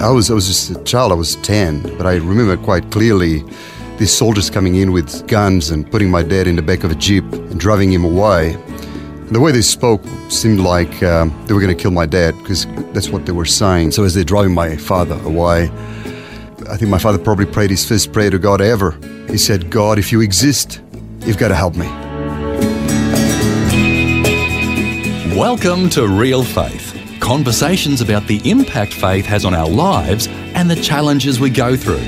I was I was just a child. I was ten, but I remember quite clearly these soldiers coming in with guns and putting my dad in the back of a jeep and driving him away. And the way they spoke seemed like um, they were going to kill my dad because that's what they were saying. So as they're driving my father away, I think my father probably prayed his first prayer to God ever. He said, "God, if you exist, you've got to help me." Welcome to Real Faith. Conversations about the impact faith has on our lives and the challenges we go through,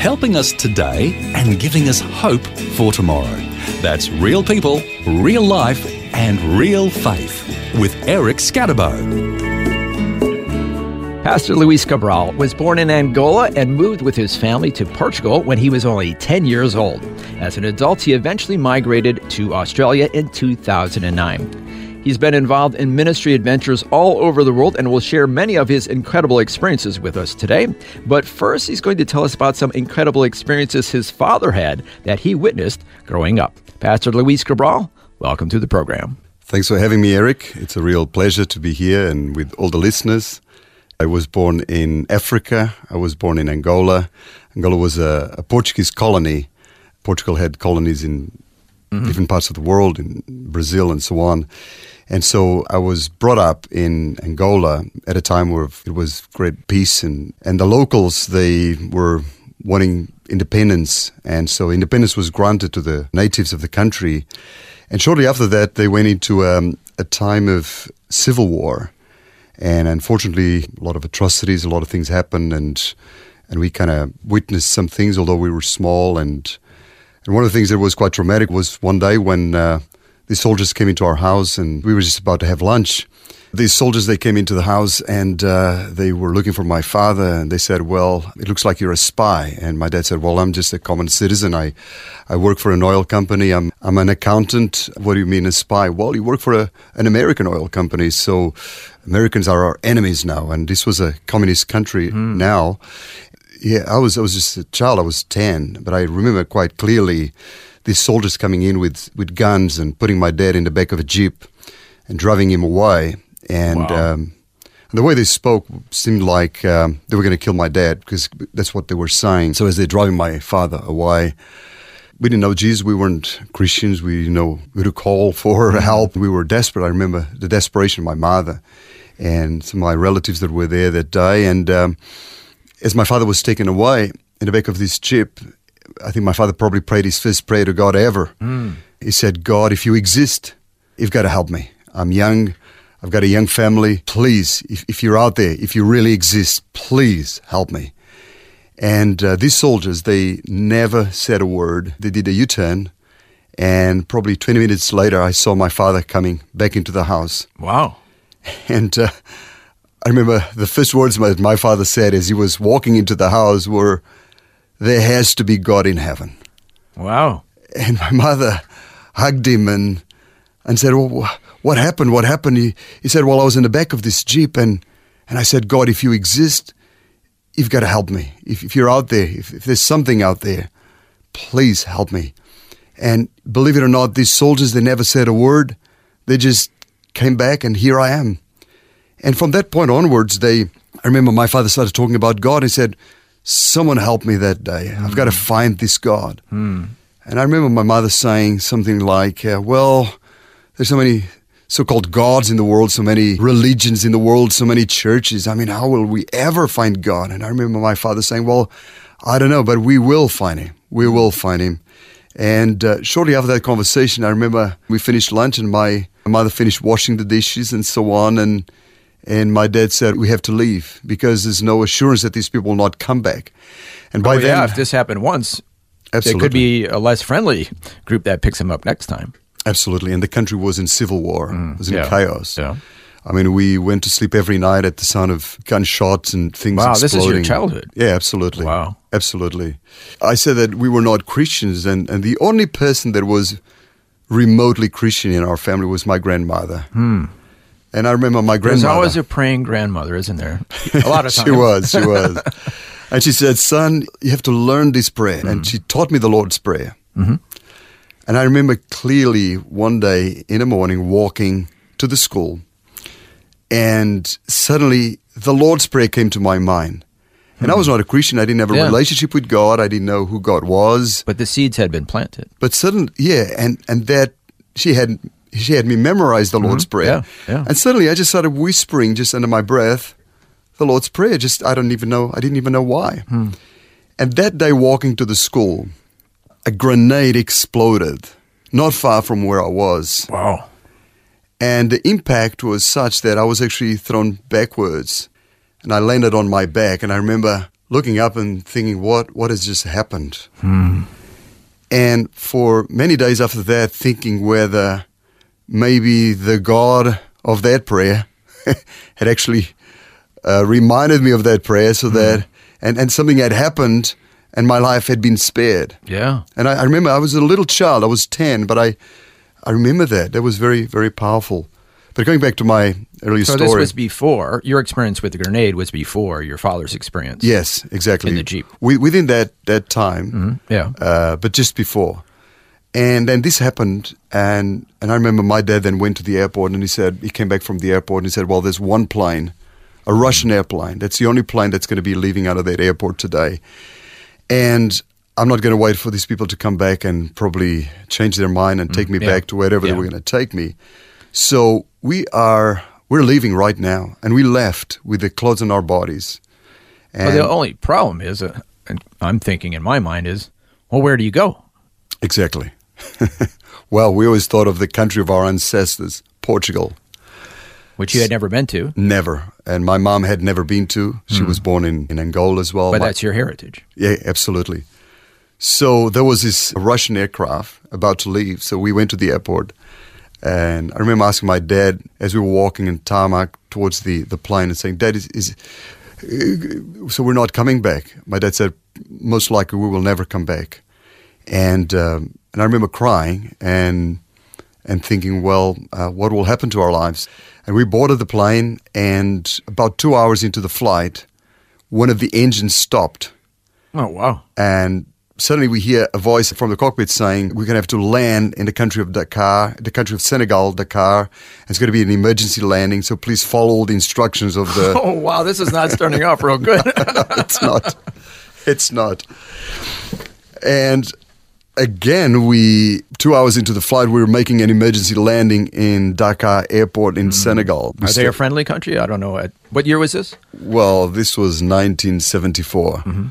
helping us today and giving us hope for tomorrow. That's real people, real life, and real faith with Eric Skattebo. Pastor Luis Cabral was born in Angola and moved with his family to Portugal when he was only 10 years old. As an adult, he eventually migrated to Australia in 2009. He's been involved in ministry adventures all over the world and will share many of his incredible experiences with us today. But first, he's going to tell us about some incredible experiences his father had that he witnessed growing up. Pastor Luis Cabral, welcome to the program. Thanks for having me, Eric. It's a real pleasure to be here and with all the listeners. I was born in Africa. I was born in Angola. Angola was a, a Portuguese colony. Portugal had colonies in mm-hmm. different parts of the world, in Brazil and so on. And so I was brought up in Angola at a time where it was great peace and, and the locals, they were wanting independence. And so independence was granted to the natives of the country. And shortly after that, they went into um, a time of civil war. And unfortunately, a lot of atrocities, a lot of things happened. And, and we kind of witnessed some things, although we were small. And, and one of the things that was quite traumatic was one day when uh, these soldiers came into our house and we were just about to have lunch. These soldiers, they came into the house and uh, they were looking for my father and they said, well, it looks like you're a spy. And my dad said, well, I'm just a common citizen. I, I work for an oil company. I'm, I'm an accountant. What do you mean a spy? Well, you work for a, an American oil company. So Americans are our enemies now. And this was a communist country mm. now. Yeah, I was, I was just a child. I was 10, but I remember quite clearly these soldiers coming in with, with guns and putting my dad in the back of a jeep and driving him away. And, wow. um, and the way they spoke seemed like um, they were going to kill my dad because that's what they were saying. So as they're driving my father away, we didn't know Jesus. We weren't Christians. We didn't know who to call for mm-hmm. help. We were desperate. I remember the desperation of my mother and some of my relatives that were there that day. And um, as my father was taken away in the back of this jeep, I think my father probably prayed his first prayer to God ever. Mm. He said, God, if you exist, you've got to help me. I'm young. I've got a young family. Please, if, if you're out there, if you really exist, please help me. And uh, these soldiers, they never said a word. They did a U turn. And probably 20 minutes later, I saw my father coming back into the house. Wow. And uh, I remember the first words my, my father said as he was walking into the house were, there has to be God in heaven. Wow. And my mother hugged him and, and said, well, what happened? What happened? He, he said, well, I was in the back of this Jeep and, and I said, God, if you exist, you've got to help me. If, if you're out there, if, if there's something out there, please help me. And believe it or not, these soldiers, they never said a word. They just came back and here I am. And from that point onwards, they, I remember my father started talking about God. He said, someone help me that day. Mm. I've got to find this God. Mm. And I remember my mother saying something like, uh, well, there's so many so-called gods in the world, so many religions in the world, so many churches. I mean, how will we ever find God? And I remember my father saying, well, I don't know, but we will find him. We will find him. And uh, shortly after that conversation, I remember we finished lunch and my mother finished washing the dishes and so on. And and my dad said, We have to leave because there's no assurance that these people will not come back. And by oh, then. Yeah, if this happened once, absolutely. it could be a less friendly group that picks him up next time. Absolutely. And the country was in civil war, mm, it was in yeah, chaos. Yeah. I mean, we went to sleep every night at the sound of gunshots and things Wow, this is your childhood. Yeah, absolutely. Wow. Absolutely. I said that we were not Christians, and, and the only person that was remotely Christian in our family was my grandmother. And I remember my grandmother. There's always a praying grandmother, isn't there? A lot of times. she was, she was. and she said, Son, you have to learn this prayer. And she taught me the Lord's Prayer. Mm-hmm. And I remember clearly one day in the morning walking to the school, and suddenly the Lord's Prayer came to my mind. And I was not a Christian. I didn't have a Yeah. relationship with God. I didn't know who God was. But the seeds had been planted. But suddenly, yeah, and and that she had she had me memorize the Lord's Prayer, Mm-hmm. Yeah, yeah. and suddenly I just started whispering just under my breath, the Lord's Prayer. Just I don't even know, I didn't even know why. Hmm. And that day, walking to the school, a grenade exploded not far from where I was, Wow. and the impact was such that I was actually thrown backwards, and I landed on my back. And I remember looking up and thinking, "What? What has just happened?" And for many days after that, thinking whether maybe the God of that prayer had actually uh, reminded me of that prayer, so that and and something had happened, and my life had been spared. Yeah. And I, I remember I was a little child. I was 10, but I, I remember that. That was very, very powerful. But going back to my earlier So story. this was before your experience with the grenade was before your father's experience. yes, exactly. In the Jeep. Wi- within that, that time, Yeah. uh, but just before. And then this happened, and, and I remember my dad then went to the airport and he said, he came back from the airport and he said, Well, there's one plane, a Russian airplane. That's the only plane that's going to be leaving out of that airport today. And I'm not going to wait for these people to come back and probably change their mind and take me Mm, yeah. back to wherever Yeah. they were going to take me. So we are we're leaving right now, and we left with the clothes on our bodies. But And the only problem is, uh, and I'm thinking in my mind is, well, where do you go? exactly. well, we always thought of the country of our ancestors, Portugal. Which you had never been to, Never, and my mom had never been to. She was born in, in Angola as well. But My- that's your heritage. Yeah, absolutely. So there was this Russian aircraft about to leave. So we went to the airport. And I remember asking my dad as we were walking in tarmac towards the, the plane and saying, Dad, is, is uh, so we're not coming back? My dad said, most likely we will never come back. And, um, and I remember crying and, and thinking, well, uh, what will happen to our lives? And we boarded the plane, and about two hours into the flight, one of the engines stopped Oh wow! and suddenly we hear a voice from the cockpit saying we're going to have to land in the country of Dakar, the country of Senegal, Dakar. It's going to be an emergency landing, so please follow the instructions of the. Oh wow! This is not starting off real good. it's not. It's not. And again, we two hours into the flight, we were making an emergency landing in Dakar Airport in hmm. Senegal. We Are they a friendly country? I don't know. What- What year was this? Well, this was 1974. Mm-hmm.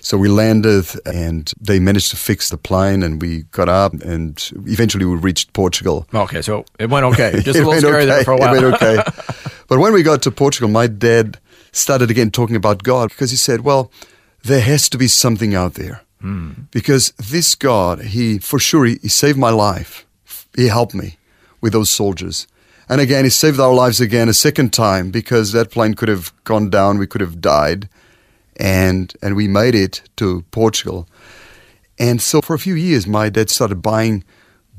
So we landed and they managed to fix the plane and we got up and eventually we reached Portugal. Okay, so it went okay. Just a little scary there for a while. It went okay. but when we got to Portugal, my dad started again talking about God because he said, well, there has to be something out there. Because this God, he, for sure, he, he saved my life. He helped me with those soldiers. And again, he saved our lives again a second time because that plane could have gone down, we could have died. And, and we made it to Portugal. And so for a few years, my dad started buying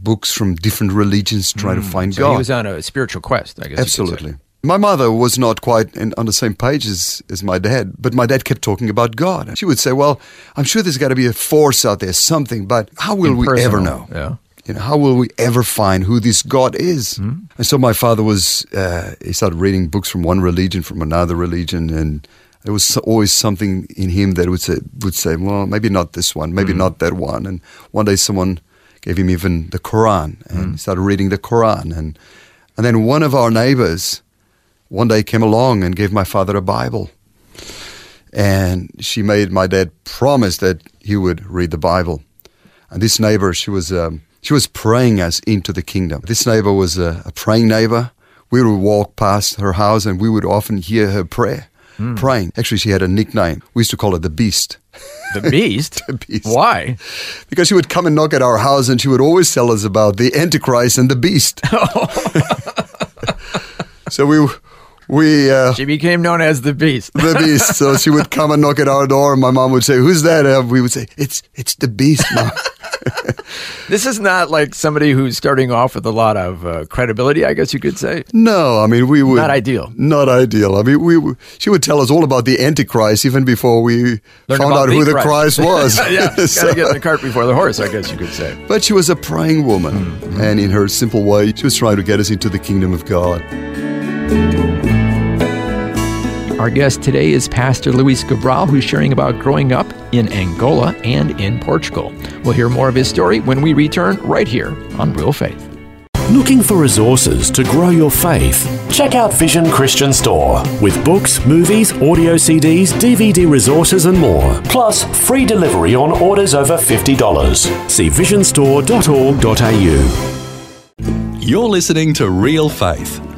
books from different religions, trying to hmm. find So God. he was on a spiritual quest, I guess. Absolutely. My mother was not quite in, on the same page as, as my dad, but my dad kept talking about God. She would say, Well, I'm sure there's got to be a force out there, something, but how will we ever know? yeah. You know, how will we ever find who this God is? Hmm? And so my father was, uh, he started reading books from one religion, from another religion, and there was always something in him that would say, would say, well, maybe not this one, maybe Hmm. not that one. And one day someone gave him even the Quran, and Hmm. he started reading the Quran. And, and then one of our neighbors one day came along and gave my father a Bible. And she made my dad promise that he would read the Bible. And this neighbor, she was, um, she was praying us into the kingdom. This neighbor was a, a praying neighbor. We would walk past her house and we would often hear her prayer, praying. Actually, she had a nickname. We used to call her the Beast. The beast? The beast. Why? Because she would come and knock at our house and she would always tell us about the Antichrist and the Beast. so we we uh, She became known as the Beast. the beast. So she would come and knock at our door, and my mom would say, "Who's that?" And we would say, "It's it's the beast, mom." This is not like somebody who's starting off with a lot of uh, credibility, I guess you could say. no, I mean we would Not ideal. Not ideal. I mean we she would tell us all about the Antichrist even before we Learn found out who the the Christ was. yeah, So- gotta get the cart before the horse, I guess you could say. but she was a praying woman, Mm-hmm. and in her simple way, she was trying to get us into the kingdom of God. Our guest today is Pastor Luis Cabral, who's sharing about growing up in Angola and in Portugal. We'll hear more of his story when we return right here on Real Faith. Looking for resources to grow your faith? Check out Vision Christian Store with books, movies, audio CDs, DVD resources, and more. Plus, free delivery on orders over $50. See visionstore.org.au. You're listening to Real Faith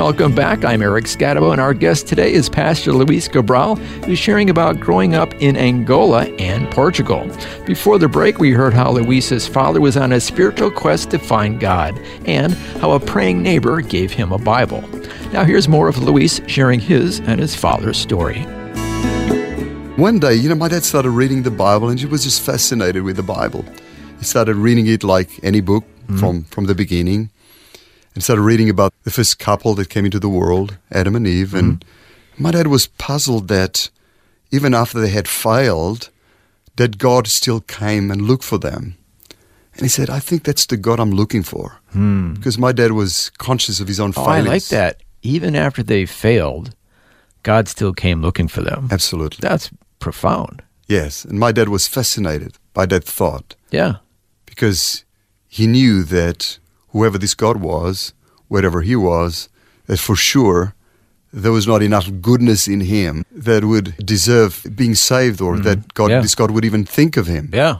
Welcome back. I'm Eric Skattebo, and our guest today is Pastor Luis Cabral, who's sharing about growing up in Angola and Portugal. Before the break, we heard how Luis's father was on a spiritual quest to find God, and how a praying neighbor gave him a Bible. Now, here's more of Luis sharing his and his father's story. One day, you know, my dad started reading the Bible, and he was just fascinated with the Bible. He started reading it like any book hmm. from from the beginning, and started reading about the first couple that came into the world, Adam and Eve. And mm-hmm. my dad was puzzled that even after they had failed, that God still came and looked for them. And he said, "I think that's the God I'm looking for," hmm. because my dad was conscious of his own Oh, I like that. Even after they failed, God still came looking for them. Absolutely, That's profound. yes. And my dad was fascinated by that thought. Yeah. because he knew that whoever this God was, wherever he was, that for sure there was not enough goodness in him that would deserve being saved or mm-hmm. that God, Yeah. this God would even think of him. Yeah.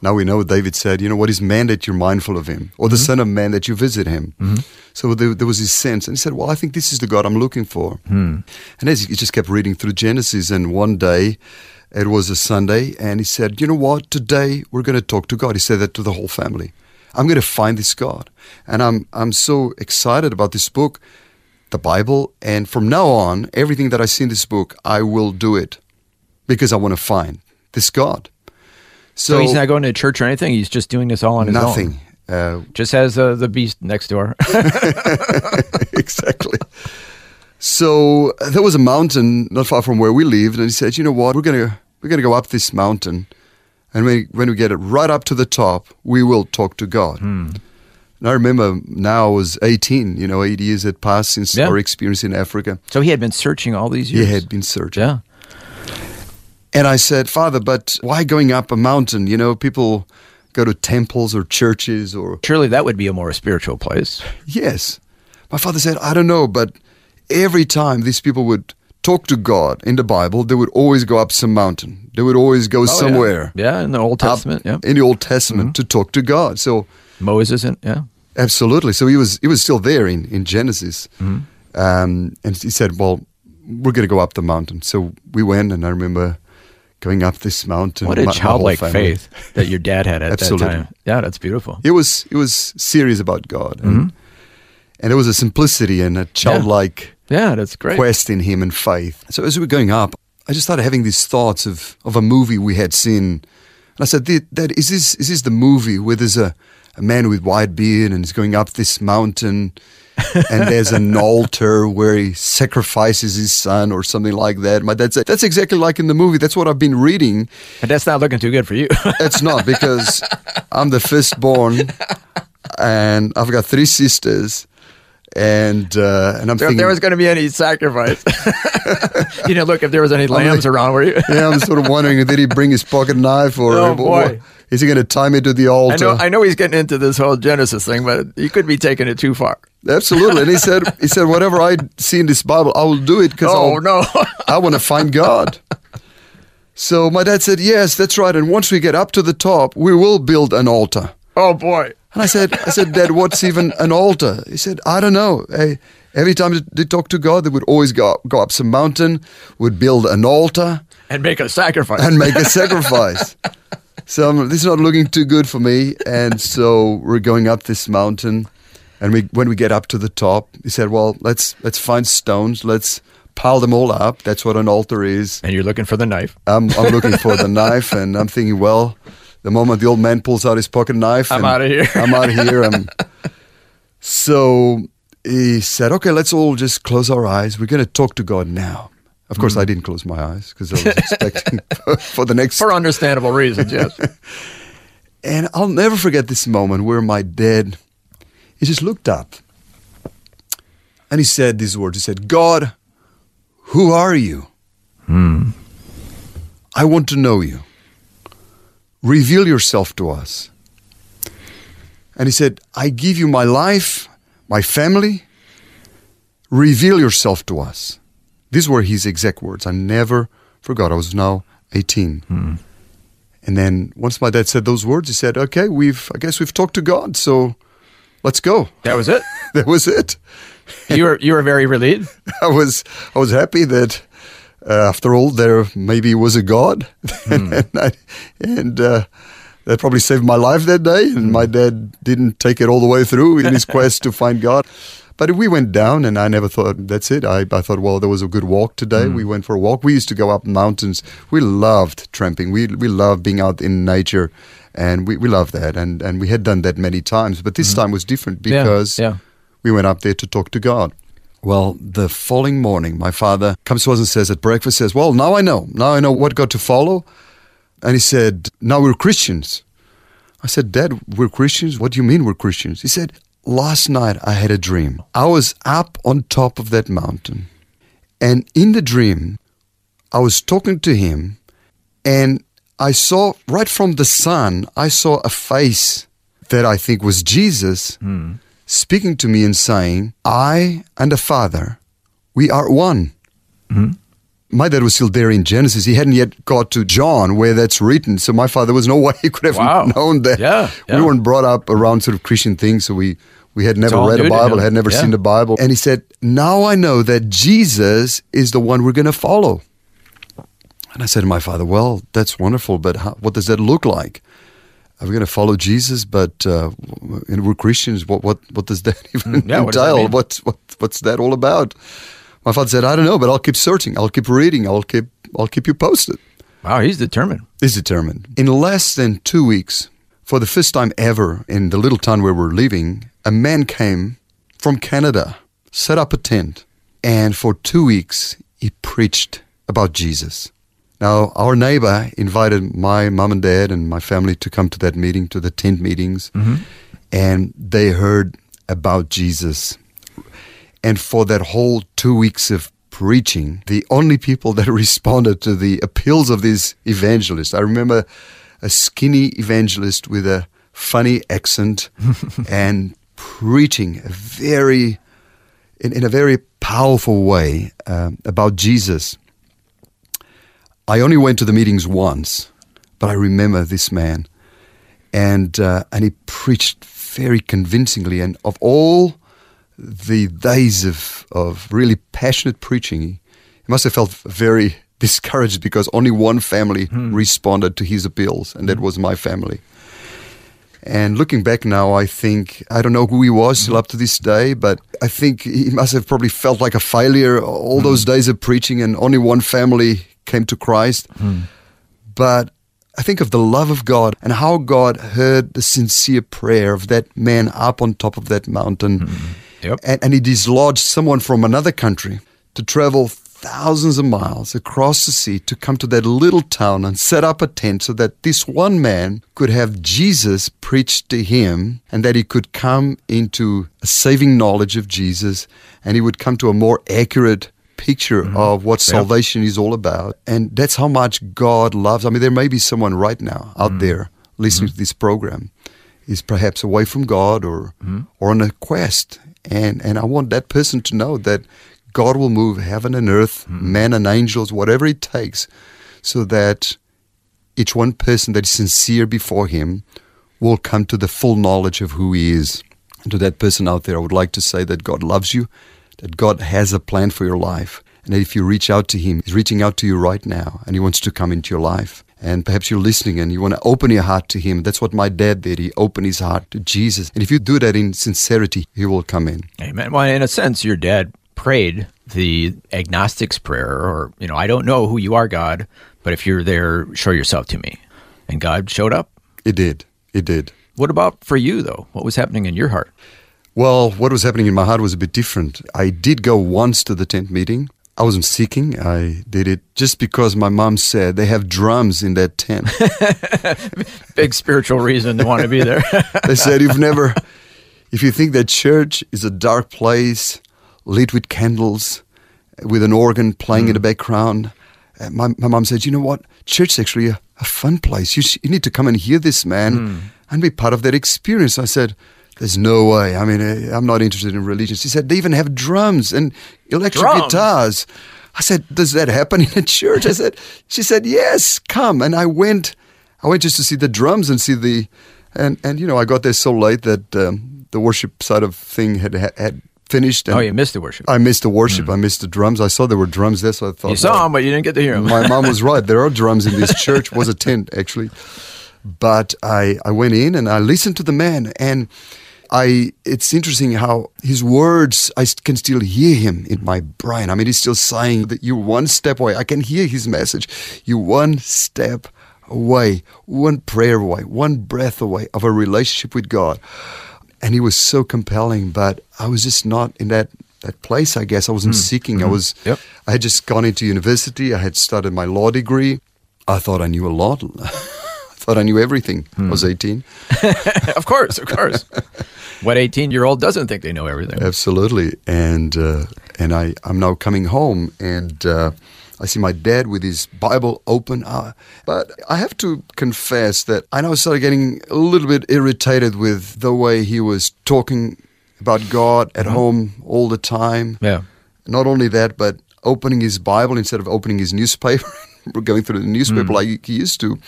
Now we know what David said, you know, what is man that you're mindful of him, or the mm-hmm. Son of Man that you visit him. Mm-hmm. So there, there was this sense, and he said, well, I think this is the God I'm looking for. Hmm. And as he just kept reading through Genesis, and one day it was a Sunday, and he said, you know what, today we're going to talk to God. He said that to the whole family. I'm going to find this God, and I'm I'm so excited about this book, the Bible, and from now on, everything that I see in this book, I will do it because I want to find this God. So, he's not going to church or anything. He's just doing this all on his own. nothing. Uh, Just has uh, the beast next door. exactly. So there was a mountain not far from where we lived, and he said, "You know what? We're gonna we're gonna go up this mountain, and when when we get it right up to the top, we will talk to God." Hmm. And I remember now I was 18. You know, eight years had passed since Yeah. our experience in Africa. so he had been searching all these years? He had been searching. Yeah. And I said, Father, but why going up a mountain? You know, people go to temples or churches or Surely that would be a more spiritual place. Yes. My father said, I don't know, but every time these people would talk to God in the Bible, they would always go up some mountain. They would always go somewhere. Oh, Yeah, in the Old Testament. Yeah. In the Old Testament to talk to God. So Moses and yeah. absolutely. So he was he was still there in, in Genesis. Mm-hmm. Um, and he said, Well, we're gonna go up the mountain. So we went and I remember going up this mountain. What a my childlike family. faith that your dad had at that time. Yeah, that's beautiful. It was it was serious about God. And, Mm-hmm. and there was a simplicity and a childlike Yeah, that's great. quest in him and faith. So as we were going up, I just started having these thoughts of, of a movie we had seen. And I said, "Dad, Dad, is this is this the movie where there's a, a man with white beard and he's going up this mountain and there's an altar where he sacrifices his son or something like that? My dad said, That's exactly like in the movie. That's what I've been reading. But that's not looking too good for you. It's not because I'm the firstborn and I've got three sisters. And uh, and I'm if thinking, there was going to be any sacrifice, you know, look if there was any lambs around, were you? Yeah, I'm sort of wondering, did he bring his pocket knife or Oh, or- boy. is he going to tie me to the I altar? know, I know he's getting into this whole Genesis thing, but he could be taking it too far. Absolutely. And he said, he said, whatever I see in this Bible, I will do it because Oh, no. I want to find God. So my dad said, yes, that's right. And once we get up to the top, we will build an altar. oh, boy. And I said, I said, Dad, what's even an altar? He said, I don't know. Hey, every time they talk to God, they would always go up, go up some mountain, would build an altar And make a sacrifice. and make a sacrifice. So um, this is not looking too good for me. And so we're going up this mountain, and we when we get up to the top, he said, "Well, let's let's find stones. Let's pile them all up. That's what an altar is." and you're looking for the knife. I'm I'm looking for the knife, and I'm thinking, well, the moment the old man pulls out his pocket knife, I'm out of here. I'm out of here. I'm, so he said, "Okay, let's all just close our eyes. We're going to talk to God now." Of course, Hmm. I didn't close my eyes because I was expecting for the next. For understandable reasons, yes. And I'll never forget this moment where my dad, he just looked up, and he said these words. He said, "God, who are you? I want to know you. Reveal yourself to us." And he said, I give you my life, my family. Reveal yourself to us. These were his exact words. I never forgot. I was now 18. Hmm. And then once my dad said those words, he said, Okay, we've, I guess we've talked to God, so let's go. That was it. That was it. You were you were very relieved. I was, I was happy that uh, after all, there maybe was a God. and I, and uh, that probably saved my life that day. And my dad didn't take it all the way through in his quest to find God. But we went down, and I never thought that's it. I, I thought, well, there was a good walk today. We went for a walk. We used to go up mountains. We loved tramping. We we loved being out in nature, and we, we loved that. And and we had done that many times. But this time was different Yeah, because yeah. we went up there to talk to God. Well, the following morning, my father comes to us and says at breakfast, says, "Well, now I know. Now I know what God to follow." And he said, "Now we're Christians." I said, "Dad, we're Christians. What do you mean we're Christians?" He said, "Last night I had a dream. I was up on top of that mountain, and in the dream, I was talking to him, and I saw right from the sun, I saw a face that I think was Jesus." Hmm. Speaking to me and saying, I and the Father, we are one. My dad was still there in Genesis. He hadn't yet got to John where that's written. So my father was no way he could have Wow. known that. Yeah, We weren't brought up around sort of Christian things, so we, we had never read a Bible, had never Yeah. seen the Bible. And he said, Now I know that Jesus is the one we're going to follow. And I said to my father, Well, that's wonderful, but how, what does that look like? Are we going to follow Jesus, but uh, and we're Christians? What what what does that even Mm, yeah, what entail? What's what what's that all about? My father said, I don't know, but I'll keep searching. I'll keep reading. I'll keep I'll keep you posted. Wow, he's determined. He's determined. In less than two weeks, for the first time ever in the little town where we're living, a man came from Canada, set up a tent, and for two weeks he preached about Jesus. Now, our neighbor invited my mom and dad and my family to come to that meeting, to the tent meetings, and they heard about Jesus. And for that whole two weeks of preaching, the only people that responded to the appeals of this evangelist, I remember a skinny evangelist with a funny accent and preaching a very, in, in a very powerful way um, about Jesus. I only went to the meetings once, but I remember this man, and uh, and he preached very convincingly. And of all the days of of really passionate preaching, he, he must have felt very discouraged because only one family hmm. responded to his appeals, and that hmm. was my family. And looking back now, I think I don't know who he was still up to this day, but I think he must have probably felt like a failure all those days of preaching, and only one family came to Christ. Hmm. But I think of the love of God and how God heard the sincere prayer of that man up on top of that mountain. Hmm. Yep. And, and he dislodged someone from another country to travel thousands of miles across the sea to come to that little town and set up a tent so that this one man could have Jesus preached to him and that he could come into a saving knowledge of Jesus and he would come to a more accurate picture mm-hmm. of what salvation is all about. And that's how much God loves. I mean, there may be someone right now out mm-hmm. there listening mm-hmm. to this program is perhaps away from God or or on a quest And, and I want that person to know that God will move heaven and earth, men and angels, whatever it takes, so that each one person that is sincere before Him will come to the full knowledge of who He is. And to that person out there, I would like to say that God loves you, that God has a plan for your life, and that if you reach out to Him, He's reaching out to you right now, and He wants to come into your life. And perhaps you're listening and you want to open your heart to Him. That's what my dad did. He opened his heart to Jesus. And if you do that in sincerity, He will come in. Amen. Well, in a sense, your dad prayed the agnostic's prayer, or, you know, I don't know who you are, God, but if you're there, show yourself to me. And God showed up. It did. It did. What about for you, though? What was happening in your heart? Well, what was happening in my heart was a bit different. I did go once to the tent meeting. I wasn't seeking. I did it just because my mom said they have drums in that tent. Big spiritual reason to want to be there. they said, You've never, if you think that church is a dark place, lit with candles, with an organ playing in the background, uh, my, my mom said, You know what? Church is actually a, a fun place. You, sh- you need to come and hear this man and be part of that experience. I said, there's no way. I mean, uh, I'm not interested in religion. She said, they even have drums and electric Drums? guitars. I said, does that happen in a church? I said, she said, yes, come. And I went, I went just to see the drums and see the, and, and you know, I got there so late that um, the worship side of thing had, had, finished. And oh, you missed the worship. I missed the worship. I missed the drums. I saw there were drums there, so I thought, you saw well, him, but you didn't get to hear him. my mom was right. There are drums in this church. Was a tent actually, but I I went in and I listened to the man and. I it's interesting how his words I can still hear him in my brain. I mean, he's still saying that you're one step away. I can hear his message. You're one step away, one prayer away, one breath away of a relationship with God. And he was so compelling, but I was just not in that that place. I guess I wasn't hmm. seeking. I hmm. was. Yep. I had just gone into university. I had started my law degree. I thought I knew a lot. I thought I knew everything. I was hmm. 18. of course, of course. what 18 year old doesn't think they know everything? Absolutely. And uh, and I I'm now coming home and uh, I see my dad with his Bible open. Uh, but I have to confess that I now started getting a little bit irritated with the way he was talking about God at home all the time. Yeah. Not only that, but opening his Bible instead of opening his newspaper, going through the newspaper like he used to.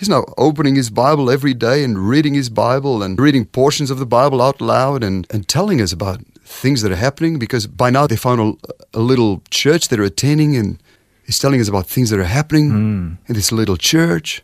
He's now opening his Bible every day and reading his Bible and reading portions of the Bible out loud and, and telling us about things that are happening because by now they found a, a little church they're attending and he's telling us about things that are happening hmm. in this little church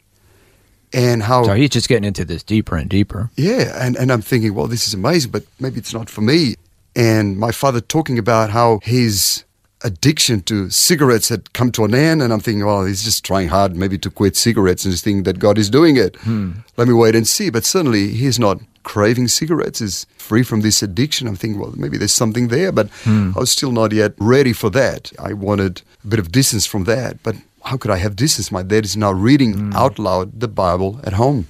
and how So he's just getting into this deeper and deeper. yeah, and, and I'm thinking, well, this is amazing, but maybe it's not for me. And my father talking about how his addiction to cigarettes had come to an end, and I'm thinking, well, he's just trying hard maybe to quit cigarettes and just thinking that God is doing it. Hmm. Let me wait and see. But suddenly he's not craving cigarettes, is free from this addiction. I'm thinking, well, maybe there's something there, but hmm. I was still not yet ready for that. I wanted a bit of distance from that, but how could I have distance? My dad is now reading hmm. out loud the Bible at home.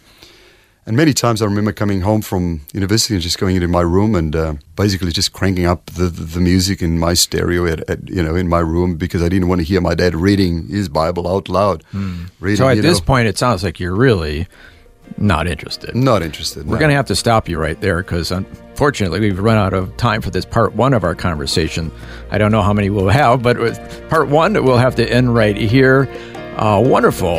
And many times I remember coming home from university and just going into my room and uh, basically just cranking up the, the, music in my stereo at, at, you know in my room because I didn't want to hear my dad reading his Bible out loud. Reading, So at this know. point, it sounds like you're really not interested. not interested. We're no. going to have to stop you right there because unfortunately we've run out of time for this part one of our conversation. I don't know how many we'll have, but with part one, we'll have to end right here. A wonderful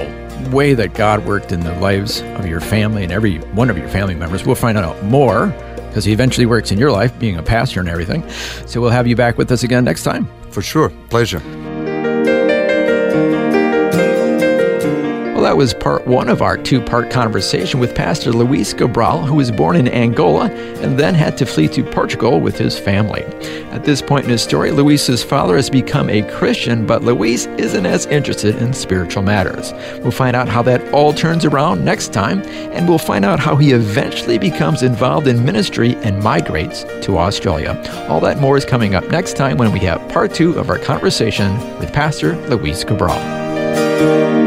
way that God worked in the lives of your family and every one of your family members. We'll find out more because He eventually works in your life, being a pastor and everything. So we'll have you back with us again next time. for sure. Pleasure. That was part one of our two part conversation with Pastor Luis Cabral, who was born in Angola and then had to flee to Portugal with his family. At this point in his story, Luis's father has become a Christian, but Luis isn't as interested in spiritual matters. We'll find out how that all turns around next time, and we'll find out how he eventually becomes involved in ministry and migrates to Australia. All that more is coming up next time when we have part two of our conversation with Pastor Luis Cabral.